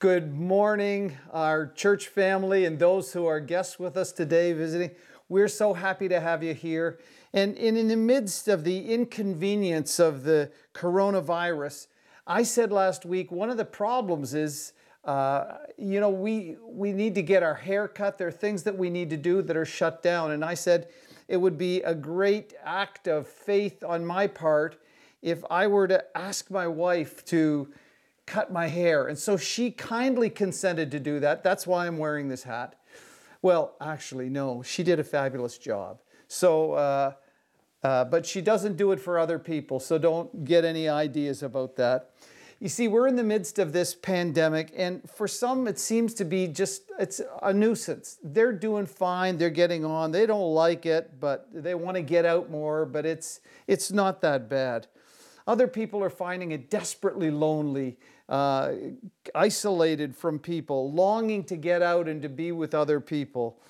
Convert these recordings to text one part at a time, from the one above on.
Good morning, our church family, and those who are guests with us today visiting. We're so happy to have you here. And, in the midst of the inconvenience of the coronavirus, I said last week one of the problems is, uh, you know, we, we need to get our hair cut. There are things that we need to do that are shut down. And I said it would be a great act of faith on my part if I were to ask my wife to cut my hair. And so she kindly consented to do that. That's why I'm wearing this hat. Well, actually, no, she did a fabulous job. So, uh, uh, but she doesn't do it for other people, so don't get any ideas about that. You see, we're in the midst of this pandemic, and for some, it seems to be just it's a nuisance. They're doing fine, they're getting on, they don't like it, but they want to get out more, but it's it's not that bad. Other people are finding it desperately lonely uh, isolated from people, longing to get out and to be with other people.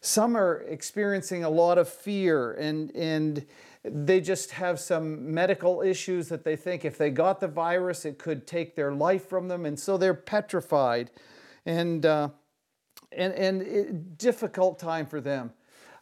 Some are experiencing a lot of fear and, and they just have some medical issues that they think if they got the virus, it could take their life from them. And so they're petrified and, uh, and, and it, difficult time for them.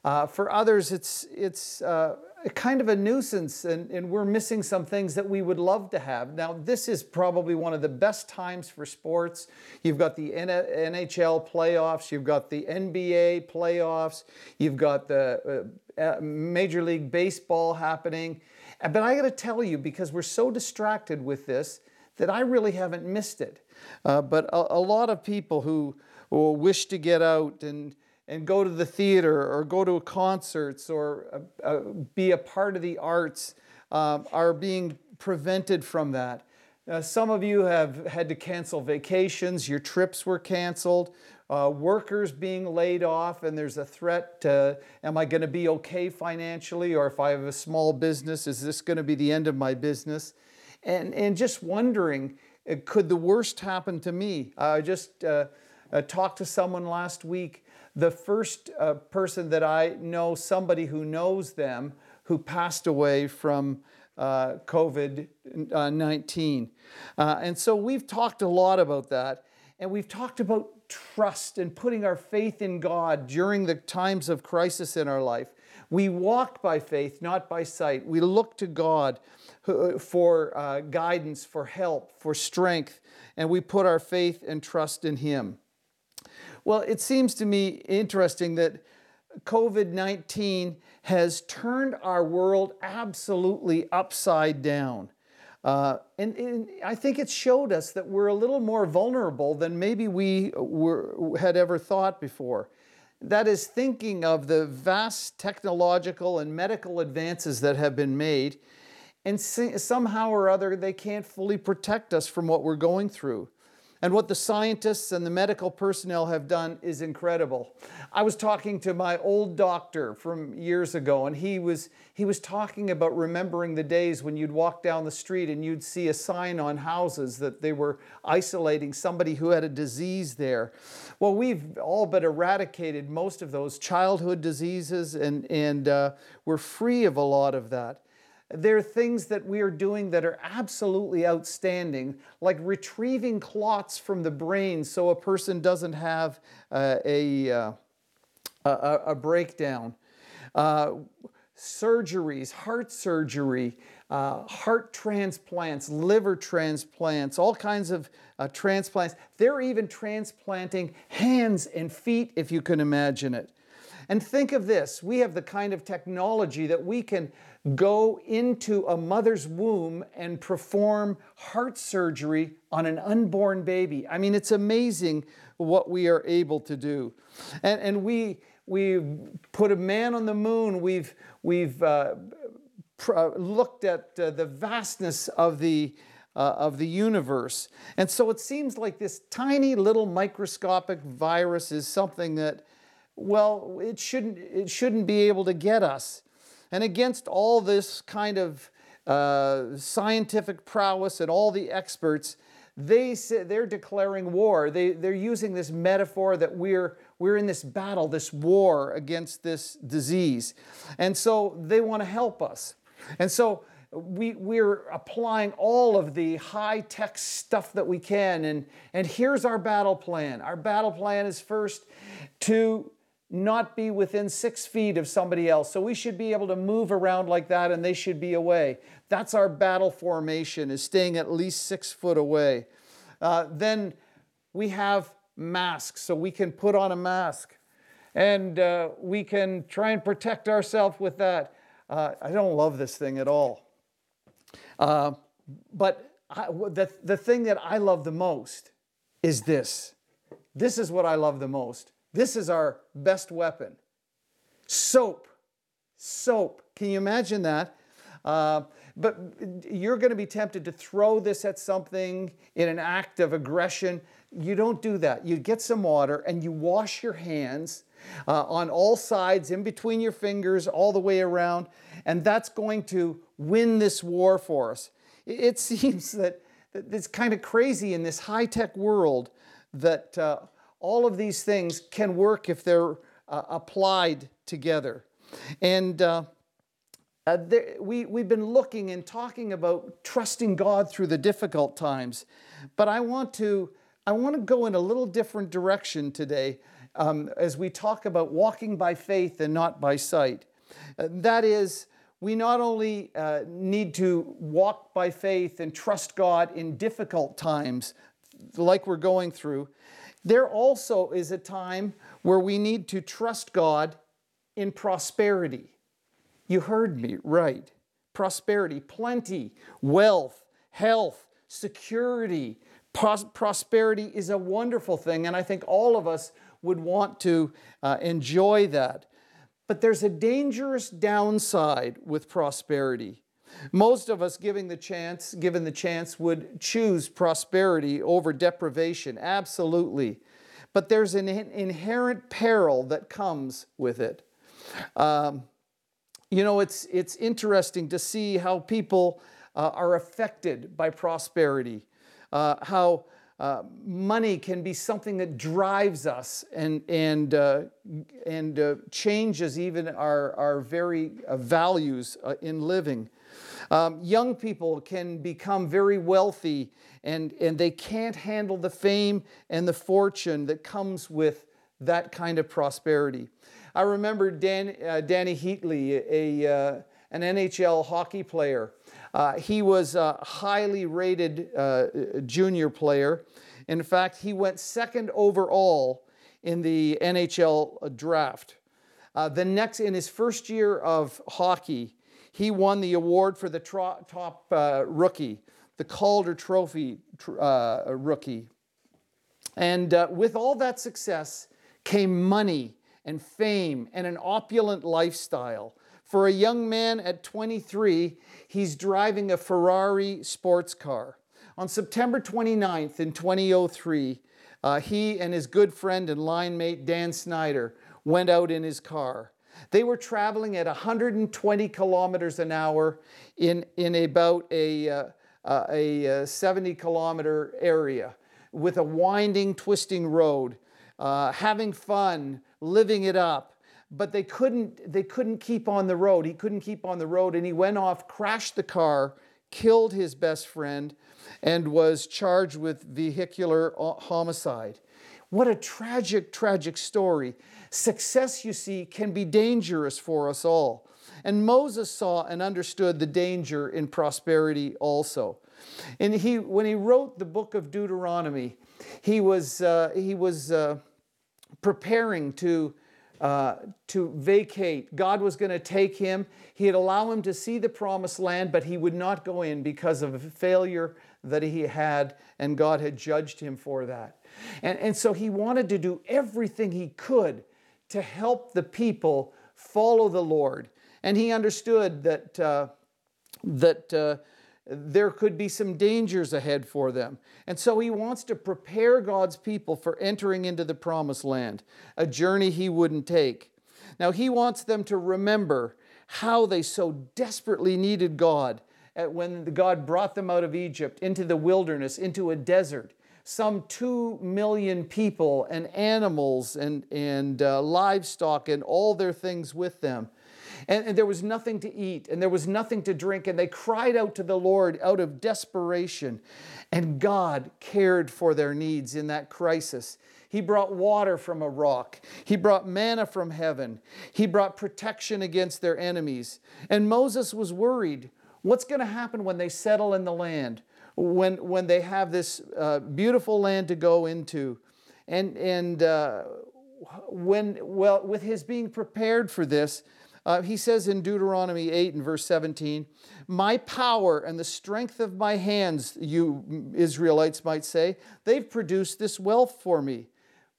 Uh, for others, it's, it's uh, kind of a nuisance and, and we're missing some things that we would love to have. Now, this is probably one of the best times for sports. You've got the NHL playoffs, you've got the NBA playoffs, you've got the uh, uh, Major League Baseball happening. But I got to tell you, because we're so distracted with this, that I really haven't missed it. Uh, but a, a, lot of people who, who wish to get out and and go to the theater or go to concerts or uh, uh, be a part of the arts uh, are being prevented from that. Uh, some of you have had to cancel vacations, your trips were canceled, uh, workers being laid off, and there's a threat to am I going to be okay financially, or if I have a small business, is this going to be the end of my business? And, and just wondering, uh, could the worst happen to me? I just talked to someone last week the first uh, person that I know, somebody who knows them, who passed away from uh, COVID 19. Uh, and so we've talked a lot about that. And we've talked about trust and putting our faith in God during the times of crisis in our life. We walk by faith, not by sight. We look to God for uh, guidance, for help, for strength, and we put our faith and trust in Him. Well, it seems to me interesting that COVID 19 has turned our world absolutely upside down. Uh, and, and, I think it showed us that we're a little more vulnerable than maybe we were, had ever thought before. That is, thinking of the vast technological and medical advances that have been made, and somehow or other they can't fully protect us from what we're going through. And what the scientists and the medical personnel have done is incredible. I was talking to my old doctor from years ago, and he was, he was talking about remembering the days when you'd walk down the street and you'd see a sign on houses that they were isolating somebody who had a disease there. Well, we've all but eradicated most of those childhood diseases, and, and uh, we're free of a lot of that. There are things that we are doing that are absolutely outstanding, like retrieving clots from the brain so a person doesn't have uh, a, uh, a, a, breakdown. Uh, surgeries, heart surgery, uh, heart transplants, liver transplants, all kinds of uh, transplants. They're even transplanting hands and feet, if you can imagine it. And think of this we have the kind of technology that we can go into a mother's womb and perform heart surgery on an unborn baby. I mean, it's amazing what we are able to do. And, and we, we put a man on the moon, we've, we've uh, pr- uh, looked at uh, the vastness of the uh, of the universe. And so it seems like this tiny little microscopic virus is something that, well, it shouldn't, it shouldn't be able to get us. And against all this kind of uh, scientific prowess and all the experts, they say, they're declaring war. They, they're using this metaphor that we're, we're in this battle, this war against this disease. And so they want to help us. And so we, we're applying all of the high tech stuff that we can. And, and here's our battle plan. Our battle plan is first to not be within six feet of somebody else. So we should be able to move around like that and they should be away. That's our battle formation, is staying at least six foot away. Uh, then we have masks, so we can put on a mask and uh, we can try and protect ourselves with that. Uh, I don't love this thing at all. Uh, but I, the, the thing that I love the most is this. This is what I love the most. This is our best weapon soap. Soap. Can you imagine that? Uh, but you're going to be tempted to throw this at something in an act of aggression. You don't do that. You get some water and you wash your hands uh, on all sides, in between your fingers, all the way around, and that's going to win this war for us. It seems that, that it's kind of crazy in this high tech world that uh, all of these things can work if they're uh, applied together. And uh, uh, there, we, we've been looking and talking about trusting God through the difficult times, but I want to, I want to go in a little different direction today um, as we talk about walking by faith and not by sight. Uh, that is, we not only uh, need to walk by faith and trust God in difficult times like we're going through, there also is a time where we need to trust God in prosperity. You heard me right. Prosperity, plenty, wealth, health, security. Pros- prosperity is a wonderful thing, and I think all of us would want to uh, enjoy that. But there's a dangerous downside with prosperity. Most of us giving the chance, given the chance, would choose prosperity over deprivation, absolutely. But there's an inherent peril that comes with it. Um, you know, it's, it's interesting to see how people uh, are affected by prosperity, uh, how uh, money can be something that drives us and, and, uh, and uh, changes even our, our very uh, values in living. Um, young people can become very wealthy and, and they can't handle the fame and the fortune that comes with that kind of prosperity. I remember Dan, Dany Heatley, a, an NHL hockey player. Uh, he was a highly rated uh, junior player. In fact, he went second overall in the NHL draft. Uh, the next, in his first year of hockey, he won the award for the tro- top uh, rookie, the Calder Trophy uh, rookie. And uh, with all that success came money and fame and an opulent lifestyle. For a young man at 23, he's driving a Ferrari sports car. On September 29th in 2003, uh, he and his good friend and line mate Dan Snyder went out in his car. They were traveling at 120 kilometers an hour in, in about a, uh, uh, a uh, 70 kilometer area with a winding, twisting road, uh, having fun, living it up. But they couldn't they couldn't keep on the road. He couldn't keep on the road and he went off crashed the car killed his best friend and was charged with vehicular homicide. What a tragic tragic story success you see can be dangerous for us all and moses saw and understood the danger in prosperity also and he when he wrote the book of deuteronomy he was uh, he was uh, preparing to uh, to vacate. God was going to take him. He'd allow him to see the promised land, but he would not go in because of a failure that he had, and God had judged him for that. And, and so he wanted to do everything he could to help the people follow the Lord. And he understood that, uh, that uh, there could be some dangers ahead for them. And so he wants to prepare God's people for entering into the promised land, a journey he wouldn't take. Now, he wants them to remember how they so desperately needed God when God brought them out of Egypt into the wilderness, into a desert. Some two million people and animals and, and uh, livestock and all their things with them. And, and there was nothing to eat and there was nothing to drink. And they cried out to the Lord out of desperation. And God cared for their needs in that crisis. He brought water from a rock. He brought manna from heaven. He brought protection against their enemies. And Moses was worried what's going to happen when they settle in the land, when, when they have this uh, beautiful land to go into? And, and uh, when, well, with his being prepared for this, uh, he says in Deuteronomy 8 and verse 17, My power and the strength of my hands, you Israelites might say, they've produced this wealth for me.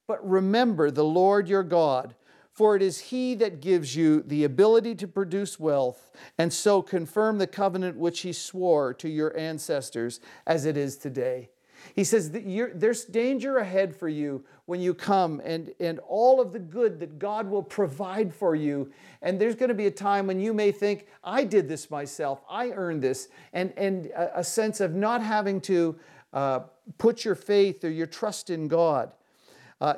But remember the Lord your God, for it is He that gives you the ability to produce wealth, and so confirm the covenant which He swore to your ancestors as it is today. He says that there's danger ahead for you when you come and, and all of the good that God will provide for you. And there's going to be a time when you may think, I did this myself, I earned this, and, and a, a sense of not having to uh, put your faith or your trust in God. Uh,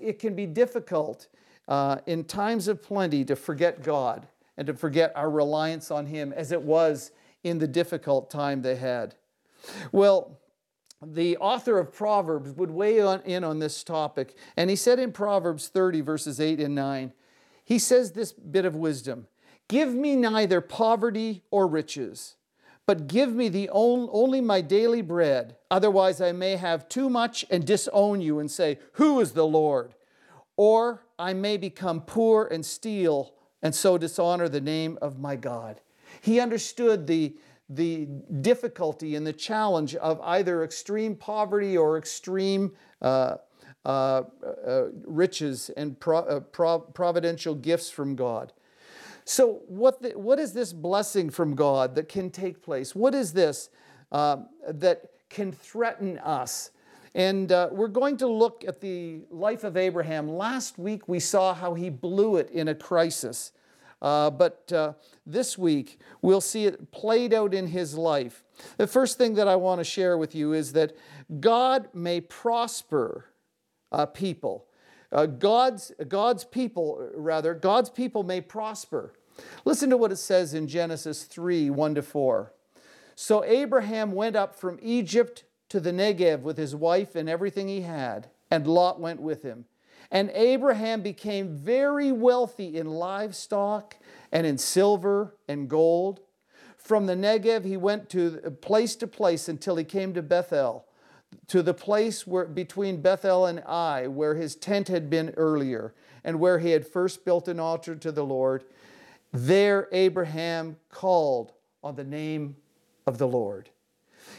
it can be difficult uh, in times of plenty to forget God and to forget our reliance on Him as it was in the difficult time they had. Well, the author of Proverbs would weigh on, in on this topic, and he said in Proverbs 30, verses 8 and 9, he says this bit of wisdom Give me neither poverty or riches, but give me the only my daily bread. Otherwise, I may have too much and disown you and say, Who is the Lord? Or I may become poor and steal and so dishonor the name of my God. He understood the, the difficulty and the challenge of either extreme poverty or extreme uh, uh, uh, riches and pro, uh, pro, providential gifts from God. So, what, the, what is this blessing from God that can take place? What is this um, that can threaten us? And uh, we're going to look at the life of Abraham. Last week we saw how he blew it in a crisis. Uh, but uh, this week, we'll see it played out in his life. The first thing that I want to share with you is that God may prosper uh, people. Uh, God's, God's people, rather, God's people may prosper. Listen to what it says in Genesis 3 1 to 4. So Abraham went up from Egypt to the Negev with his wife and everything he had, and Lot went with him. And Abraham became very wealthy in livestock and in silver and gold. From the Negev, he went to place to place until he came to Bethel, to the place where, between Bethel and Ai, where his tent had been earlier, and where he had first built an altar to the Lord. There, Abraham called on the name of the Lord.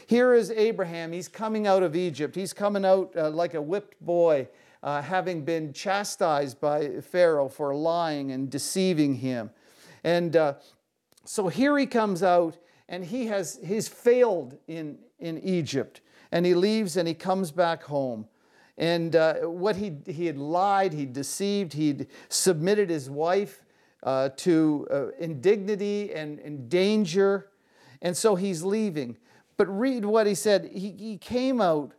Here is Abraham. He's coming out of Egypt. He's coming out uh, like a whipped boy uh, having been chastised by Pharaoh for lying and deceiving him. And uh, so here he comes out and he has he's failed in, in Egypt. And he leaves and he comes back home. And uh, what he, he had lied, he deceived, he'd submitted his wife uh, to uh, indignity and, and danger. And so he's leaving. But read what he said. He, he came out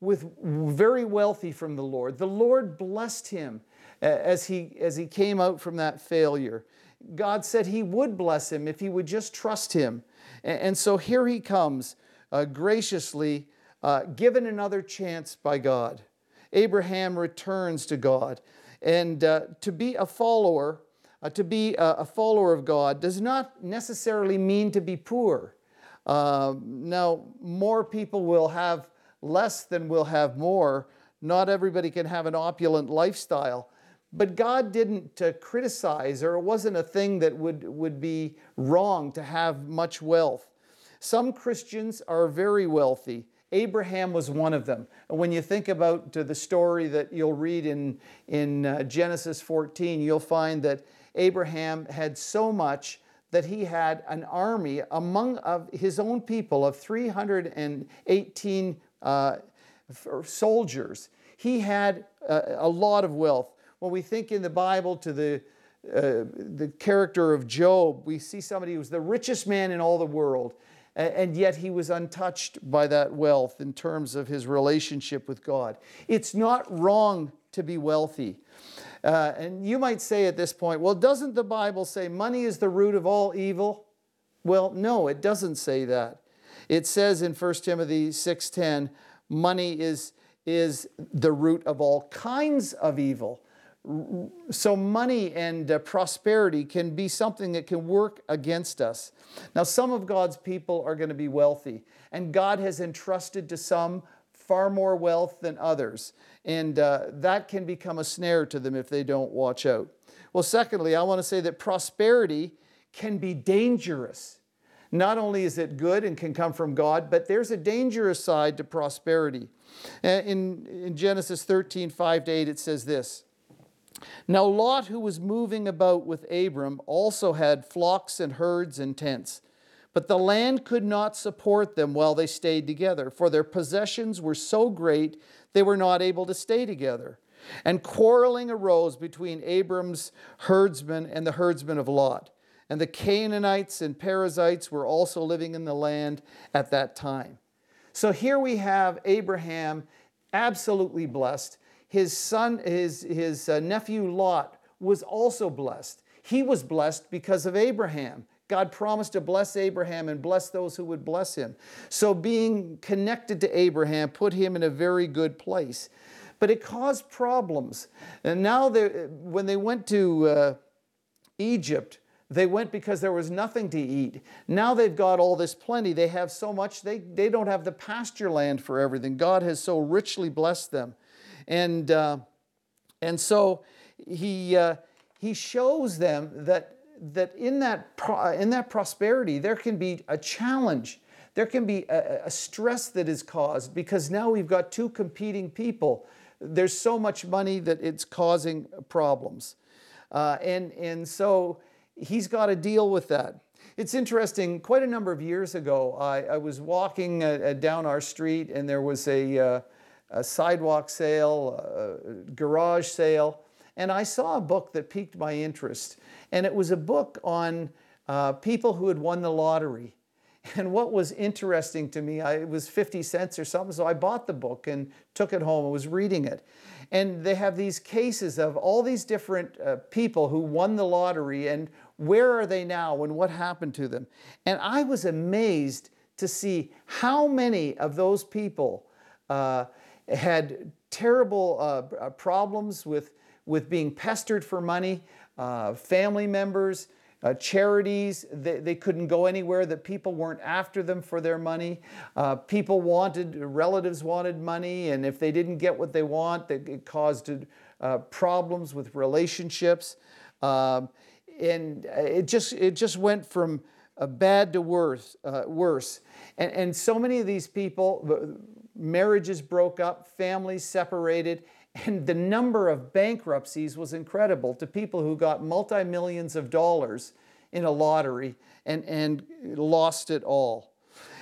with very wealthy from the Lord. The Lord blessed him as he, as he came out from that failure. God said he would bless him if he would just trust him. And, and so here he comes, uh, graciously uh, given another chance by God. Abraham returns to God. And uh, to be a follower, uh, to be a, a, follower of God, does not necessarily mean to be poor. Uh, now, more people will have less than will have more. Not everybody can have an opulent lifestyle. But God didn't uh, criticize, or it wasn't a thing that would, would be wrong to have much wealth. Some Christians are very wealthy. Abraham was one of them. And when you think about uh, the story that you'll read in, in uh, Genesis 14, you'll find that Abraham had so much that he had an army among of his own people of 318 uh, soldiers. He had a, a, lot of wealth. When we think in the Bible to the, uh, the character of Job, we see somebody who was the richest man in all the world, and yet he was untouched by that wealth in terms of his relationship with God. It's not wrong to be wealthy. Uh, and you might say at this point, well, doesn't the Bible say money is the root of all evil? Well, no, it doesn't say that. It says in 1 Timothy 6:10, money is, is the root of all kinds of evil. So, money and uh, prosperity can be something that can work against us. Now, some of God's people are going to be wealthy, and God has entrusted to some far more wealth than others. And uh, that can become a snare to them if they don't watch out. Well, secondly, I want to say that prosperity can be dangerous. Not only is it good and can come from God, but there's a dangerous side to prosperity. In, in Genesis 13, 5 to 8, it says this Now Lot, who was moving about with Abram, also had flocks and herds and tents. But the land could not support them while they stayed together, for their possessions were so great they were not able to stay together. And quarreling arose between Abram's herdsmen and the herdsmen of Lot. And the Canaanites and Perizzites were also living in the land at that time. So here we have Abraham absolutely blessed. His son, his, his uh, nephew Lot was also blessed. He was blessed because of Abraham. God promised to bless Abraham and bless those who would bless him. So being connected to Abraham put him in a very good place. But it caused problems. And now, when they went to uh, Egypt, they went because there was nothing to eat. Now they've got all this plenty. They have so much, they, they don't have the pasture land for everything. God has so richly blessed them. And, uh, and so he, uh, he shows them that, that, in that pro- in that prosperity, there can be a challenge. There can be a, a stress that is caused because now we've got two competing people. There's so much money that it's causing problems. Uh, and, and so he's got to deal with that. It's interesting, quite a number of years ago, I, I was walking uh, uh down our street and there was a, uh, a sidewalk sale, a garage sale, and I saw a book that piqued my interest. And it was a book on uh, people who had won the lottery. And what was interesting to me, I, it was 50 cents or something, so I bought the book and took it home and was reading it. And they have these cases of all these different uh, people who won the lottery and where are they now and what happened to them? And I was amazed to see how many of those people uh, had terrible uh, uh, problems with, with being pestered for money, uh, family members, uh, charities, they, they couldn't go anywhere, that people weren't after them for their money. Uh, people wanted, relatives wanted money, and if they didn't get what they want, it caused uh, problems with relationships. Um, and it just it just went from bad to worse. Uh, worse, and, and so many of these people, marriages broke up, families separated, and the number of bankruptcies was incredible to people who got multi millions of dollars in a lottery and and lost it all.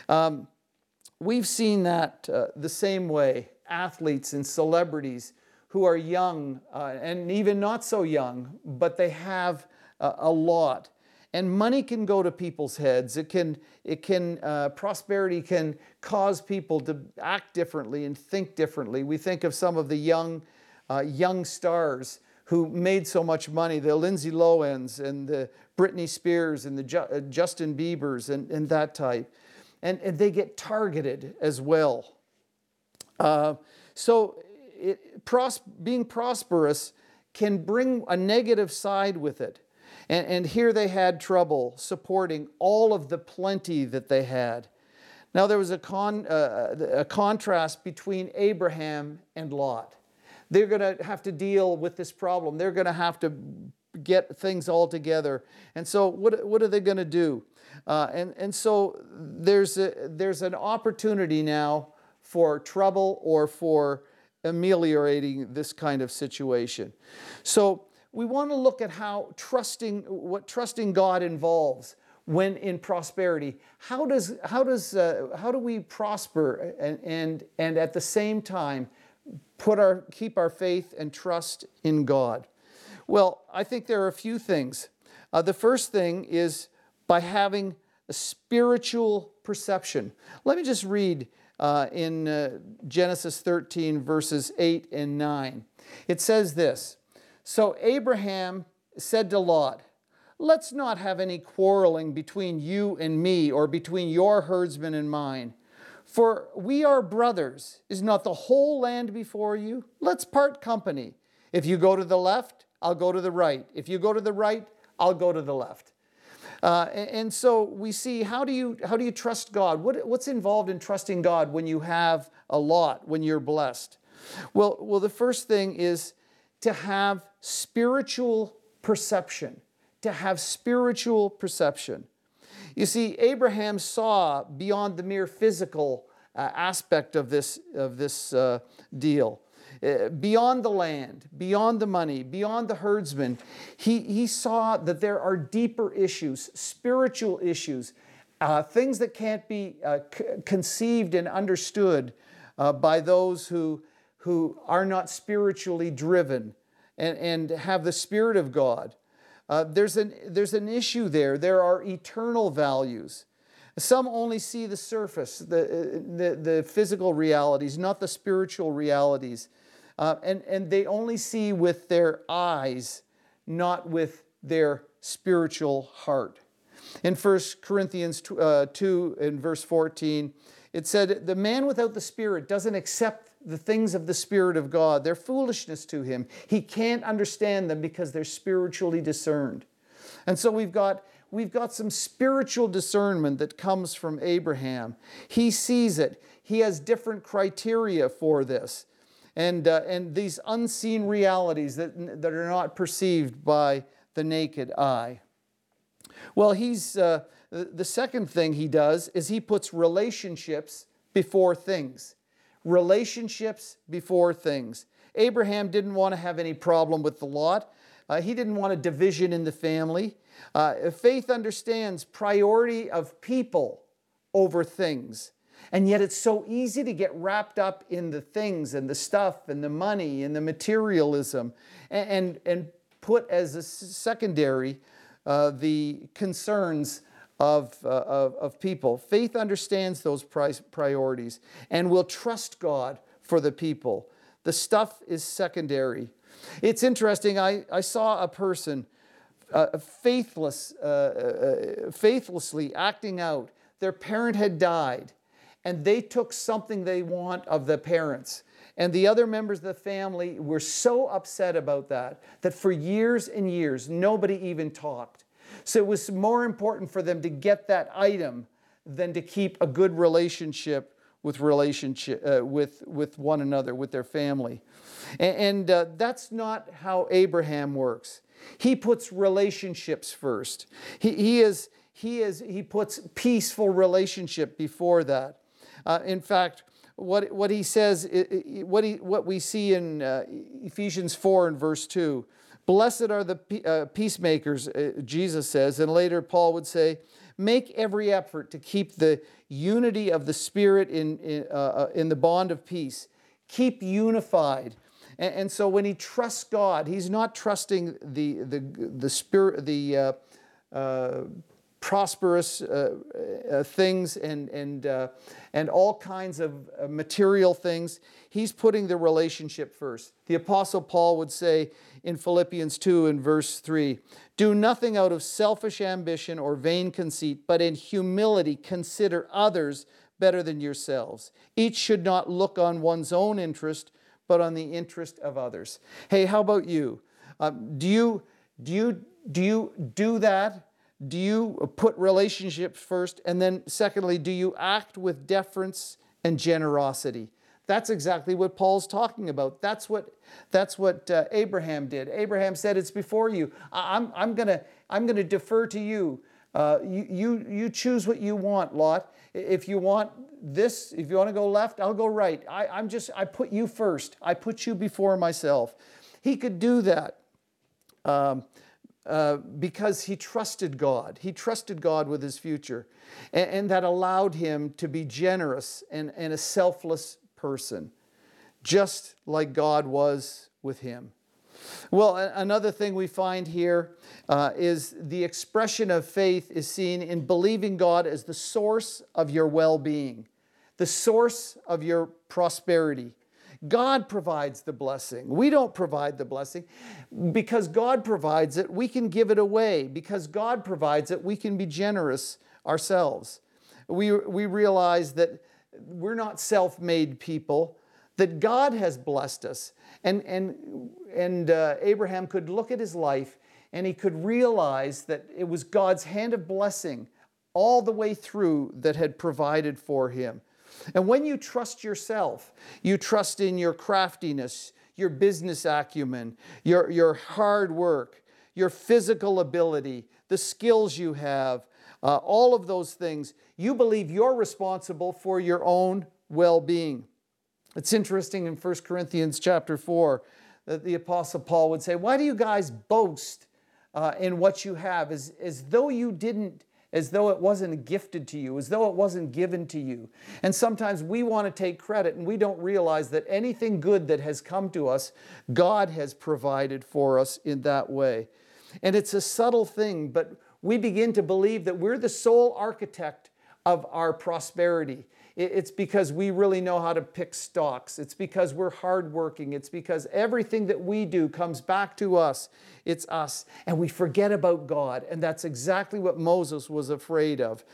Um, we've seen that uh, the same way. Athletes and celebrities who are young uh, and even not so young, but they have a lot. And money can go to people's heads. It can, it can, uh, prosperity can cause people to act differently and think differently. We think of some of the young, uh, young stars who made so much money, the Lindsay Lohans and the Britney Spears and the Ju- uh, Justin Biebers and, and that type. And, and they get targeted as well. Uh, so it, pros- being prosperous can bring a negative side with it. And, and here they had trouble supporting all of the plenty that they had. Now, there was a, con, uh, a contrast between Abraham and Lot. They're going to have to deal with this problem. They're going to have to get things all together. And so, what, what are they going to do? Uh, and, and so, there's, a, there's an opportunity now for trouble or for ameliorating this kind of situation. So, we want to look at how trusting, what trusting God involves when in prosperity. How does, how does, uh, how do we prosper and, and, and at the same time put our, keep our faith and trust in God? Well, I think there are a few things. Uh, the first thing is by having a spiritual perception. Let me just read uh, in uh, Genesis 13, verses 8 and 9. It says this So Abraham said to Lot, Let's not have any quarreling between you and me, or between your herdsmen and mine. For we are brothers. Is not the whole land before you? Let's part company. If you go to the left, I'll go to the right. If you go to the right, I'll go to the left. Uh, and so we see how do you how do you trust God? What, what's involved in trusting God when you have a lot, when you're blessed? Well, well, the first thing is to have spiritual perception. To have spiritual perception. You see, Abraham saw beyond the mere physical uh, aspect of this, of this uh, deal. Uh, beyond the land, beyond the money, beyond the herdsmen, he, he saw that there are deeper issues, spiritual issues, uh, things that can't be uh, c- conceived and understood by those who, who are not spiritually driven and, and have the Spirit of God. Uh, there's, an, there's an issue there. There are eternal values. Some only see the surface, the, the, the physical realities, not the spiritual realities. Uh, and, and they only see with their eyes, not with their spiritual heart. In 1 Corinthians uh, 2 in verse 14, it said, The man without the Spirit doesn't accept the things of the Spirit of God. They're foolishness to him. He can't understand them because they're spiritually discerned. And so we've got, we've got some spiritual discernment that comes from Abraham. He sees it, he has different criteria for this and, uh, and these unseen realities that, that are not perceived by the naked eye. Well, he's, uh, the second thing he does is he puts relationships before things. Relationships before things. Abraham didn't want to have any problem with the lot. Uh, he didn't want a division in the family. Uh, faith understands priority of people over things. And yet it's so easy to get wrapped up in the things and the stuff and the money and the materialism and, and, and put as a secondary uh, the concerns of, uh, of, of, people. Faith understands those priorities and will trust God for the people. The stuff is secondary. It's interesting, I, I saw a person uh, faithless, uh, uh, faithlessly acting out. Their parent had died and they took something they want of the parents. And the other members of the family were so upset about that that for years and years, nobody even talked. So it was more important for them to get that item than to keep a good relationship with relationship uh, with with one another, with their family, and, and uh, that's not how Abraham works. He puts relationships first. He, he is he is he puts peaceful relationship before that. Uh, in fact, what, what he says, what, he, what we see in uh, Ephesians 4 and verse 2 Blessed are the uh, peacemakers, uh, Jesus says. And later, Paul would say, Make every effort to keep the unity of the Spirit in, in, uh, uh, in the bond of peace. Keep unified. And, and, so when he trusts God, he's not trusting the, the, the, spirit, the prosperous uh, uh, things and, and, uh, and all kinds of uh, material things. He's putting the relationship first. The Apostle Paul would say in Philippians 2 and verse 3 Do nothing out of selfish ambition or vain conceit, but in humility consider others better than yourselves. Each should not look on one's own interest, but on the interest of others. Hey, how about you? Um, do you do you do you do that do you put relationships first? And then, secondly, do you act with deference and generosity? That's exactly what Paul's talking about. That's what, that's what uh, Abraham did. Abraham said, It's before you. I'm, I'm going to I'm gonna defer to you. Uh, you, you. You choose what you want, Lot. If you want this, if you want to go left, I'll go right. I, I'm just, I put you first. I put you before myself. He could do that. Um, uh, because he trusted God. He trusted God with his future. And, and that allowed him to be generous and, and, a selfless person, just like God was with him. Well, another thing we find here uh, is the expression of faith is seen in believing God as the source of your well being, the source of your prosperity. God provides the blessing. We don't provide the blessing. Because God provides it, we can give it away. Because God provides it, we can be generous ourselves. We, we realize that we're not self made people, that God has blessed us. And, and, and uh, Abraham could look at his life and he could realize that it was God's hand of blessing all the way through that had provided for him. And when you trust yourself, you trust in your craftiness, your business acumen, your, your hard work, your physical ability, the skills you have, uh, all of those things, you believe you're responsible for your own well being. It's interesting in 1 Corinthians chapter 4 that the Apostle Paul would say, Why do you guys boast uh, in what you have as, as though you didn't? As though it wasn't gifted to you, as though it wasn't given to you. And sometimes we want to take credit and we don't realize that anything good that has come to us, God has provided for us in that way. And it's a subtle thing, but we begin to believe that we're the sole architect of our prosperity. It's because we really know how to pick stocks. It's because we're hardworking. It's because everything that we do comes back to us. It's us. And we forget about God. And that's exactly what Moses was afraid of.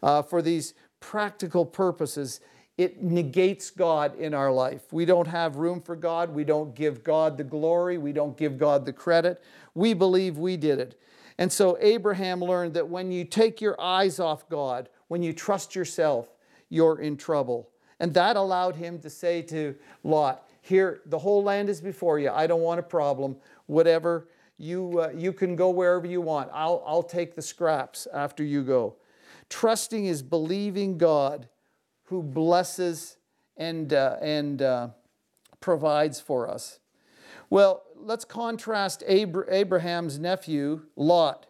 Uh, for these practical purposes, it negates God in our life. We don't have room for God. We don't give God the glory. We don't give God the credit. We believe we did it. And so Abraham learned that when you take your eyes off God, when you trust yourself, you're in trouble. And that allowed him to say to Lot, Here, the whole land is before you. I don't want a problem. Whatever, you, uh, you can go wherever you want. I'll, I'll take the scraps after you go. Trusting is believing God who blesses and, uh, and uh, provides for us. Well, let's contrast Abraham's nephew, Lot.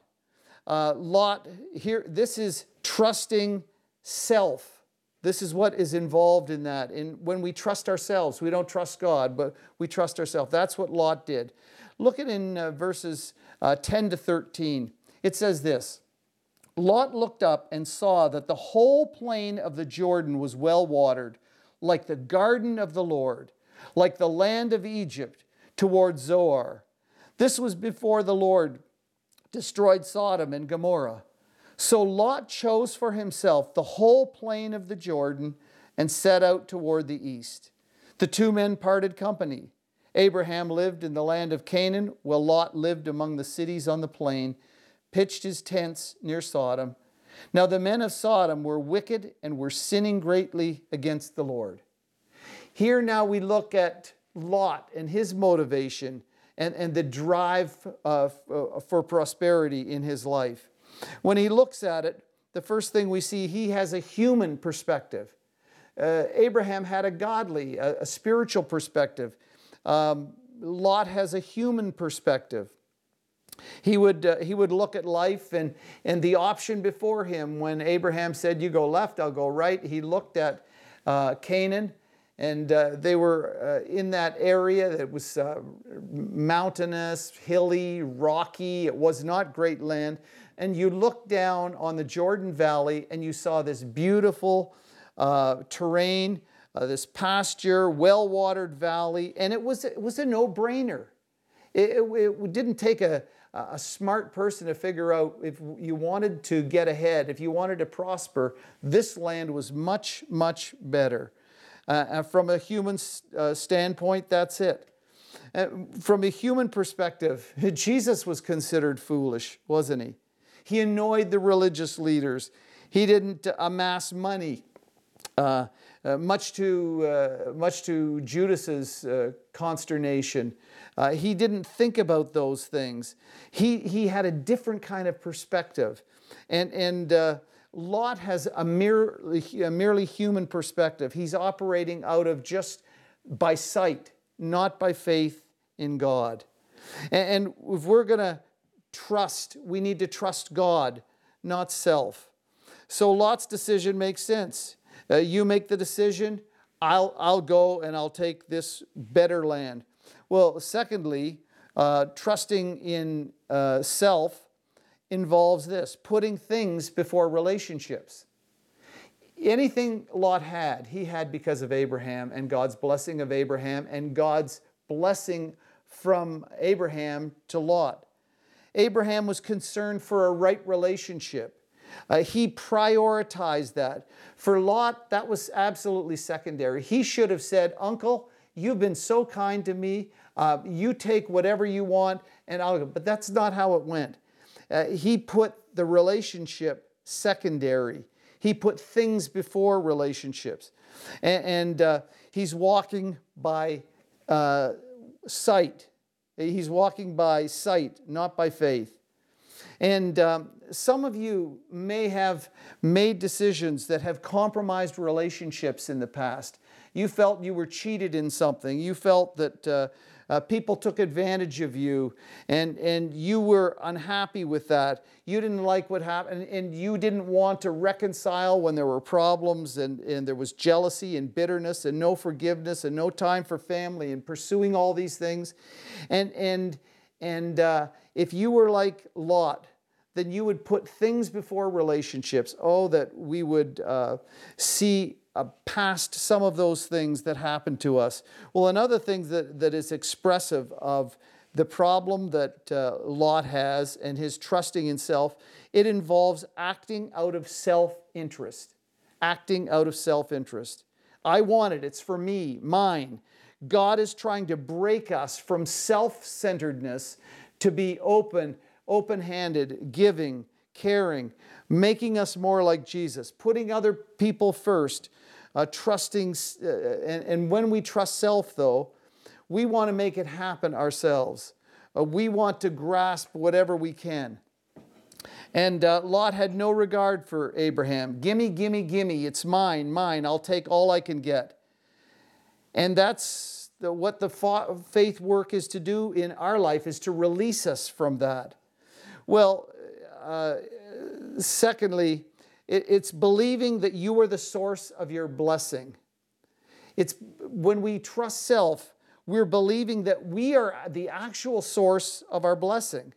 Uh, Lot, here, this is trusting self. This is what is involved in that. And when we trust ourselves, we don't trust God, but we trust ourselves. That's what Lot did. Look at in uh, verses uh, 10 to 13. It says this Lot looked up and saw that the whole plain of the Jordan was well watered, like the garden of the Lord, like the land of Egypt toward Zoar. This was before the Lord destroyed Sodom and Gomorrah. So Lot chose for himself the whole plain of the Jordan and set out toward the east. The two men parted company. Abraham lived in the land of Canaan, while Lot lived among the cities on the plain, pitched his tents near Sodom. Now the men of Sodom were wicked and were sinning greatly against the Lord. Here now we look at Lot and his motivation and, and the drive uh, uh, for prosperity in his life. When he looks at it, the first thing we see, he has a human perspective. Uh, Abraham had a godly, a, a spiritual perspective. Um, Lot has a human perspective. He would, uh, he would look at life and, and the option before him when Abraham said, You go left, I'll go right. He looked at uh, Canaan and uh, they were uh, in that area that was uh, mountainous, hilly, rocky. It was not great land. And you looked down on the Jordan Valley and you saw this beautiful uh, terrain, uh, this pasture, well watered valley, and it was, it was a no brainer. It, it, it didn't take a, a smart person to figure out if you wanted to get ahead, if you wanted to prosper, this land was much, much better. Uh, from a human uh, standpoint, that's it. Uh, from a human perspective, Jesus was considered foolish, wasn't he? He annoyed the religious leaders. He didn't amass money. Uh, uh, much to uh, much to Judas's uh, consternation, uh, he didn't think about those things. He he had a different kind of perspective, and and Lot has a merely, a merely human perspective. He's operating out of just by sight, not by faith in God. And, if we're going to trust, we need to trust God, not self. So Lot's decision makes sense. Uh, you make the decision, I'll, I'll go and I'll take this better land. Well, secondly, uh, trusting in uh, self involves this putting things before relationships. anything Lot had, he had because of Abraham and God's blessing of Abraham and God's blessing from Abraham to Lot. Abraham was concerned for a right relationship. Uh, he prioritized that. For Lot, that was absolutely secondary. He should have said, Uncle, you've been so kind to me. Uh, you take whatever you want, and I'll go. But that's not how it went. Uh, he put the relationship secondary. He put things before relationships. And, and uh, he's walking by uh, sight. He's walking by sight, not by faith. And um, some of you may have made decisions that have compromised relationships in the past. You felt you were cheated in something. You felt that uh, people took advantage of you and, and you were unhappy with that. You didn't like what happened and you didn't want to reconcile when there were problems and, and there was jealousy and bitterness and no forgiveness and no time for family and pursuing all these things. And, and, and uh, if you were like Lot, then you would put things before relationships. Oh, that we would uh, see uh, past some of those things that happened to us. Well, another thing that, that is expressive of the problem that uh, Lot has and his trusting in self, it involves acting out of self interest. Acting out of self interest. I want it, it's for me, mine. God is trying to break us from self centeredness to be open, open handed, giving, caring, making us more like Jesus, putting other people first, uh, trusting, uh, and, and, when we trust self, though, we want to make it happen ourselves. Uh, we want to grasp whatever we can. And uh, Lot had no regard for Abraham. Gimme, gimme, gimme. It's mine, mine. I'll take all I can get. And that's the, what the faith work is to do in our life, is to release us from that. Well, uh, secondly, it's believing that you are the source of your blessing. It's when we trust self, we're believing that we are the actual source of our blessing.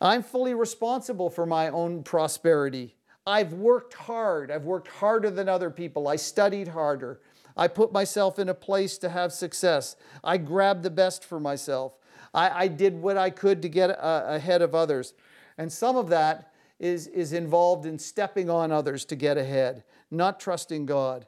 I'm fully responsible for my own prosperity. I've worked hard. I've worked harder than other people. I studied harder. I put myself in a place to have success. I grabbed the best for myself. I, I did what I could to get uh, ahead of others. And some of that is, is involved in stepping on others to get ahead, not trusting God.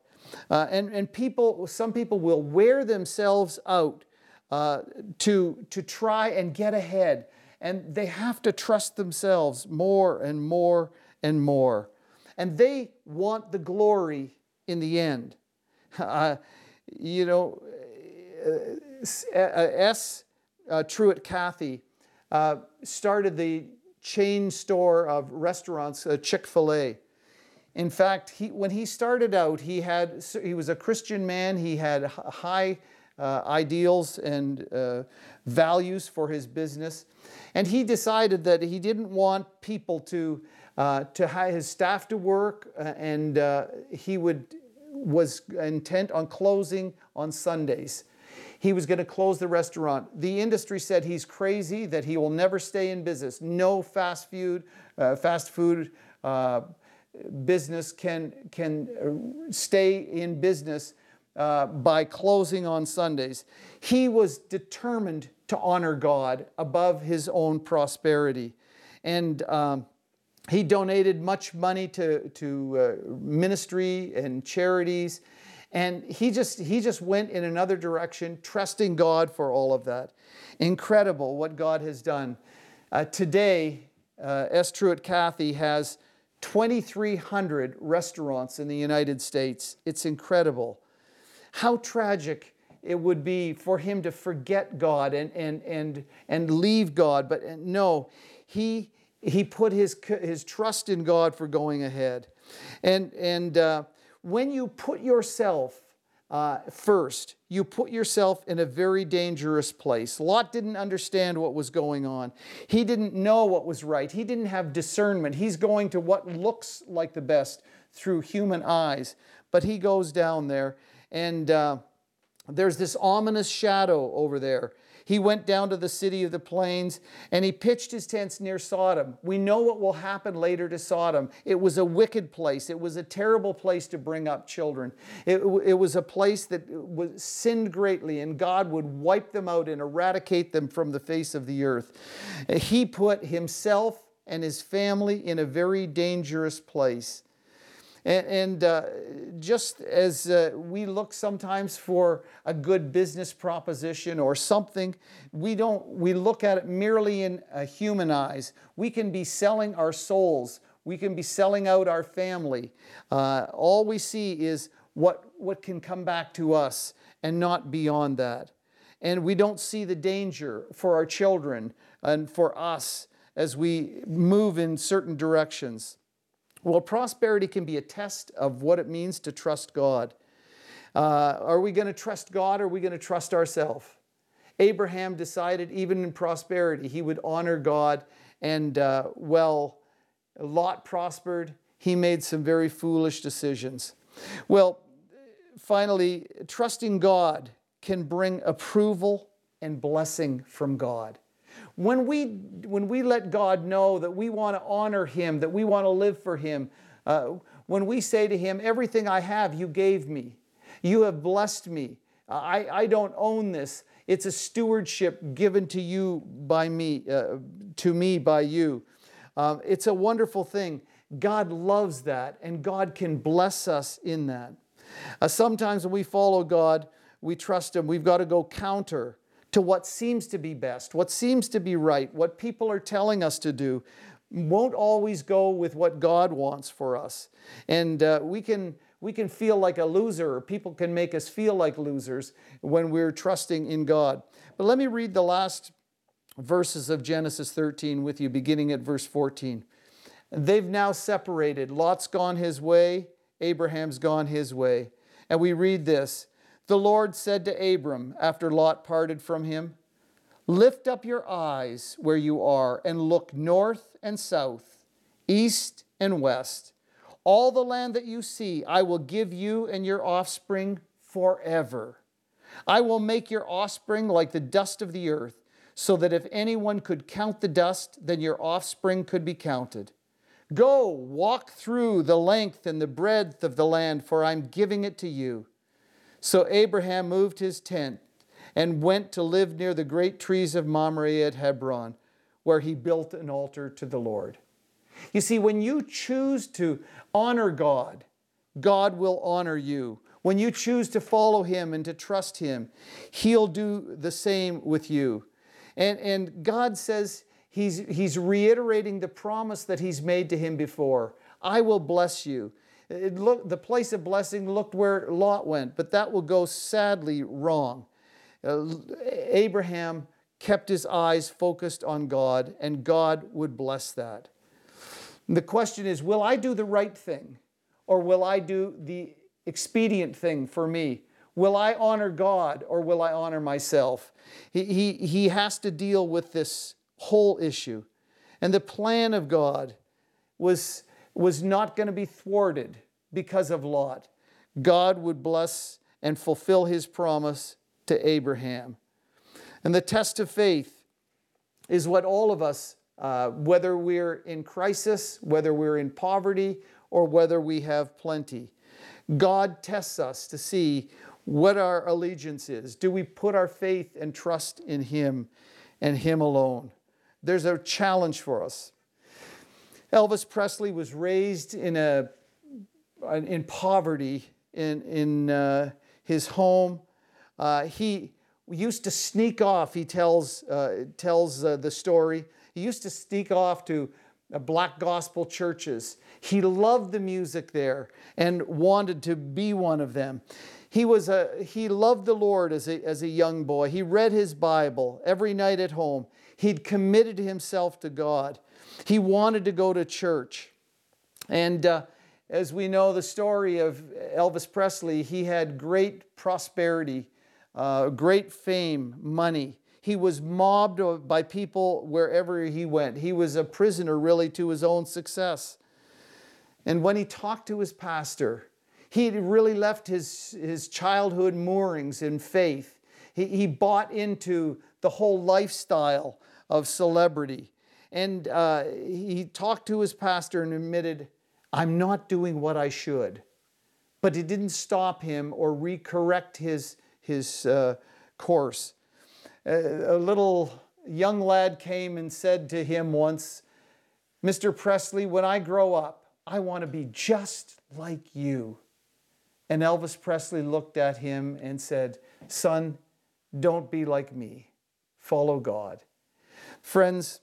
Uh, and, and people, some people will wear themselves out uh, to, to try and get ahead. And they have to trust themselves more and more and more. And they want the glory in the end. Uh, you know, uh, uh, S. Uh, Truett Cathy started the chain store of restaurants, uh, Chick fil A. In fact, he, when he started out, he, had, he was a Christian man, he had high uh, ideals and uh, values for his business. And he decided that he didn't want people to, uh, to have his staff to work, uh, and uh, he would, was intent on closing on Sundays he was going to close the restaurant. The industry said he's crazy, that he will never stay in business. No fast food, uh, fast food uh, business can, can uh, stay in business uh, by closing on Sundays. He was determined to honor God above his own prosperity. And um, he donated much money to, to uh, ministry and charities. And he just, he just went in another direction, trusting God for all of that. Incredible what God has done. Uh, today, uh, S. Truett Cathy has 2,300 restaurants in the United States. It's incredible. How tragic it would be for him to forget God and, and, and, and leave God. But uh, no, he, he put his, his trust in God for going ahead. And, and uh, when you put yourself uh, first, you put yourself in a very dangerous place. Lot didn't understand what was going on. He didn't know what was right. He didn't have discernment. He's going to what looks like the best through human eyes. But he goes down there and uh, there's this ominous shadow over there. He went down to the city of the plains and he pitched his tents near Sodom. We know what will happen later to Sodom. It was a wicked place, it was a terrible place to bring up children. It, it was a place that was sinned greatly, and God would wipe them out and eradicate them from the face of the earth. He put himself and his family in a very dangerous place. And, and uh, just as uh, we look sometimes for a good business proposition or something, we don't, we look at it merely in a human eyes. We can be selling our souls. We can be selling out our family. Uh, all we see is what, what can come back to us and not beyond that. And we don't see the danger for our children and for us as we move in certain directions. Well, prosperity can be a test of what it means to trust God. Uh, are we going to trust God or are we going to trust ourselves? Abraham decided, even in prosperity, he would honor God. And uh, well, Lot prospered. He made some very foolish decisions. Well, finally, trusting God can bring approval and blessing from God. When we, when we let God know that we want to honor Him, that we want to live for Him, uh, when we say to Him, Everything I have, you gave me, you have blessed me, I, I don't own this. It's a stewardship given to you by me, uh, to me by you. Um, it's a wonderful thing. God loves that, and God can bless us in that. Uh, sometimes when we follow God, we trust Him. We've got to go counter to what seems to be best, what seems to be right, what people are telling us to do, won't always go with what God wants for us. And uh, we, can, we can feel like a loser, or people can make us feel like losers when we're trusting in God. But let me read the last verses of Genesis 13 with you, beginning at verse 14. They've now separated. Lot's gone his way, Abraham's gone his way. And we read this the Lord said to Abram after Lot parted from him, Lift up your eyes where you are and look north and south, east and west. All the land that you see, I will give you and your offspring forever. I will make your offspring like the dust of the earth, so that if anyone could count the dust, then your offspring could be counted. Go, walk through the length and the breadth of the land, for I'm giving it to you. So Abraham moved his tent and went to live near the great trees of Mamre at Hebron, where he built an altar to the Lord. You see, when you choose to honor God, God will honor you. When you choose to follow Him and to trust Him, He'll do the same with you. And, and God says he's, he's reiterating the promise that He's made to him before I will bless you. It looked, the place of blessing looked where Lot went, but that will go sadly wrong. Uh, Abraham kept his eyes focused on God, and God would bless that. And the question is will I do the right thing, or will I do the expedient thing for me? Will I honor God, or will I honor myself? He, he, he has to deal with this whole issue. And the plan of God was was not going to be thwarted because of Lot. God would bless and fulfill his promise to Abraham. And the test of faith is what all of us, uh, whether we're in crisis, whether we're in poverty, or whether we have plenty, God tests us to see what our allegiance is. Do we put our faith and trust in Him and Him alone? There's a challenge for us. Elvis Presley was raised in, a, in poverty in, in uh, his home. Uh, he used to sneak off, he tells, uh, tells uh, the story. He used to sneak off to uh, black gospel churches. He loved the music there and wanted to be one of them. He, was a, he loved the Lord as a, as a young boy. He read his Bible every night at home. He'd committed himself to God. He wanted to go to church. And uh, as we know the story of Elvis Presley, he had great prosperity, uh, great fame, money. He was mobbed by people wherever he went. He was a prisoner, really, to his own success. And when he talked to his pastor, He really left his, his childhood moorings in faith. He, he bought into the whole lifestyle of celebrity. And uh, he talked to his pastor and admitted, I'm not doing what I should. But it didn't stop him or recorrect his, his uh, course. A, a little young lad came and said to him once, Mr. Presley, when I grow up, I want to be just like you. And Elvis Presley looked at him and said, Son, don't be like me. Follow God. Friends,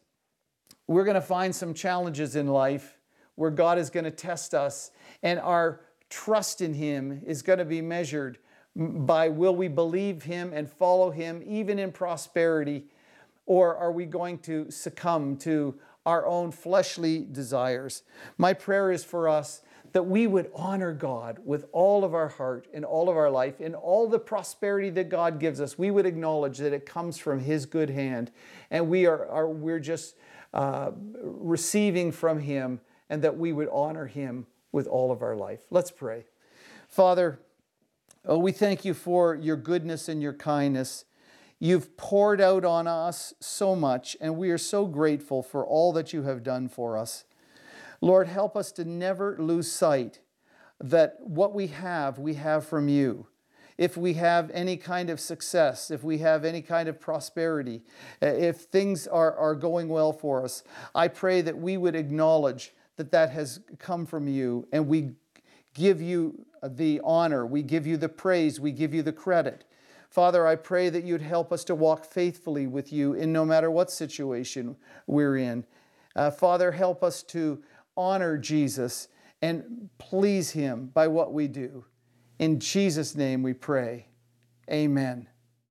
we're going to find some challenges in life where God is going to test us, and our trust in Him is going to be measured by will we believe Him and follow Him even in prosperity, or are we going to succumb to our own fleshly desires? My prayer is for us that we would honor God with all of our heart and all of our life and all the prosperity that God gives us. We would acknowledge that it comes from His good hand, and we are, are we're just uh, receiving from Him, and that we would honor Him with all of our life. Let's pray. Father, oh, we thank you for your goodness and your kindness. You've poured out on us so much, and we are so grateful for all that you have done for us. Lord, help us to never lose sight that what we have, we have from you. If we have any kind of success, if we have any kind of prosperity, uh, if things are, are going well for us, I pray that we would acknowledge that that has come from you and we give you the honor, we give you the praise, we give you the credit. Father, I pray that you'd help us to walk faithfully with you in no matter what situation we're in. Uh, Father, help us to honor Jesus and please Him by what we do. In Jesus' name we pray. Amen.